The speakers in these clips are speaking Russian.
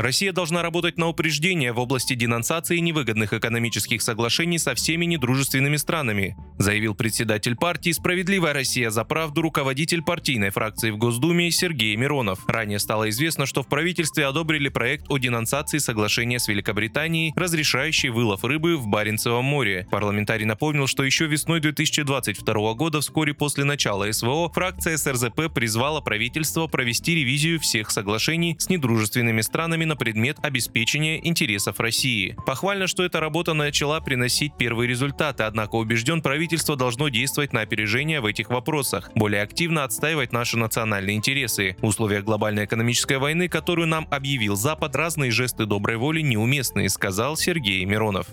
Россия должна работать на упреждение в области денонсации невыгодных экономических соглашений со всеми недружественными странами, заявил председатель партии «Справедливая Россия за правду» руководитель партийной фракции в Госдуме Сергей Миронов. Ранее стало известно, что в правительстве одобрили проект о денонсации соглашения с Великобританией, разрешающий вылов рыбы в Баренцевом море. Парламентарий напомнил, что еще весной 2022 года, вскоре после начала СВО, фракция СРЗП призвала правительство провести ревизию всех соглашений с недружественными странами на предмет обеспечения интересов России. Похвально, что эта работа начала приносить первые результаты, однако убежден, правительство должно действовать на опережение в этих вопросах, более активно отстаивать наши национальные интересы. В условиях глобальной экономической войны, которую нам объявил Запад, разные жесты доброй воли неуместны, сказал Сергей Миронов.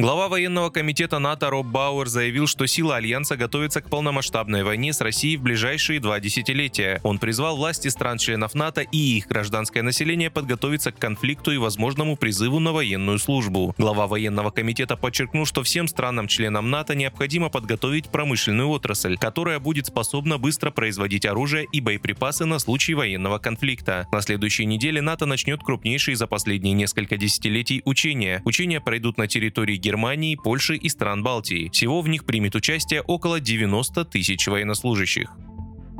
Глава военного комитета НАТО Роб Бауэр заявил, что сила Альянса готовится к полномасштабной войне с Россией в ближайшие два десятилетия. Он призвал власти стран-членов НАТО и их гражданское население подготовиться к конфликту и возможному призыву на военную службу. Глава военного комитета подчеркнул, что всем странам-членам НАТО необходимо подготовить промышленную отрасль, которая будет способна быстро производить оружие и боеприпасы на случай военного конфликта. На следующей неделе НАТО начнет крупнейшие за последние несколько десятилетий учения. Учения пройдут на территории Германии, Польши и стран Балтии. Всего в них примет участие около 90 тысяч военнослужащих.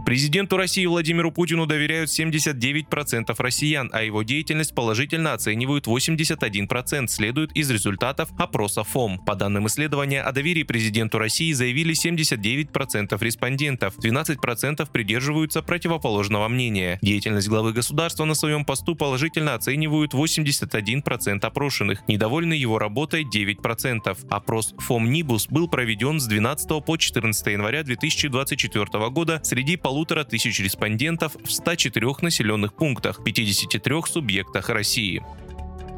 Президенту России Владимиру Путину доверяют 79% россиян, а его деятельность положительно оценивают 81%, следует из результатов опроса ФОМ. По данным исследования, о доверии президенту России заявили 79% респондентов, 12% придерживаются противоположного мнения. Деятельность главы государства на своем посту положительно оценивают 81% опрошенных, недовольны его работой 9%. Опрос ФОМнибус был проведен с 12 по 14 января 2024 года среди полу полутора тысяч респондентов в 104 населенных пунктах, 53 субъектах России.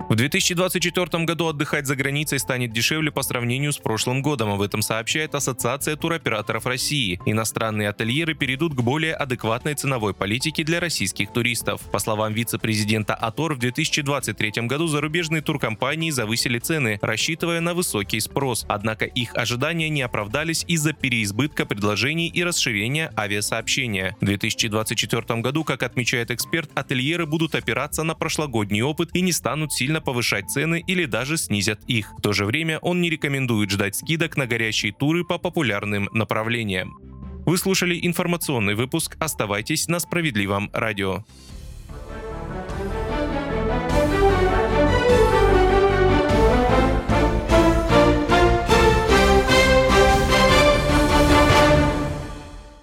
В 2024 году отдыхать за границей станет дешевле по сравнению с прошлым годом, об этом сообщает Ассоциация туроператоров России. Иностранные ательеры перейдут к более адекватной ценовой политике для российских туристов. По словам вице-президента АТОР, в 2023 году зарубежные туркомпании завысили цены, рассчитывая на высокий спрос. Однако их ожидания не оправдались из-за переизбытка предложений и расширения авиасообщения. В 2024 году, как отмечает эксперт, ательеры будут опираться на прошлогодний опыт и не станут сильно повышать цены или даже снизят их. В то же время он не рекомендует ждать скидок на горящие туры по популярным направлениям. Вы слушали информационный выпуск. Оставайтесь на справедливом радио.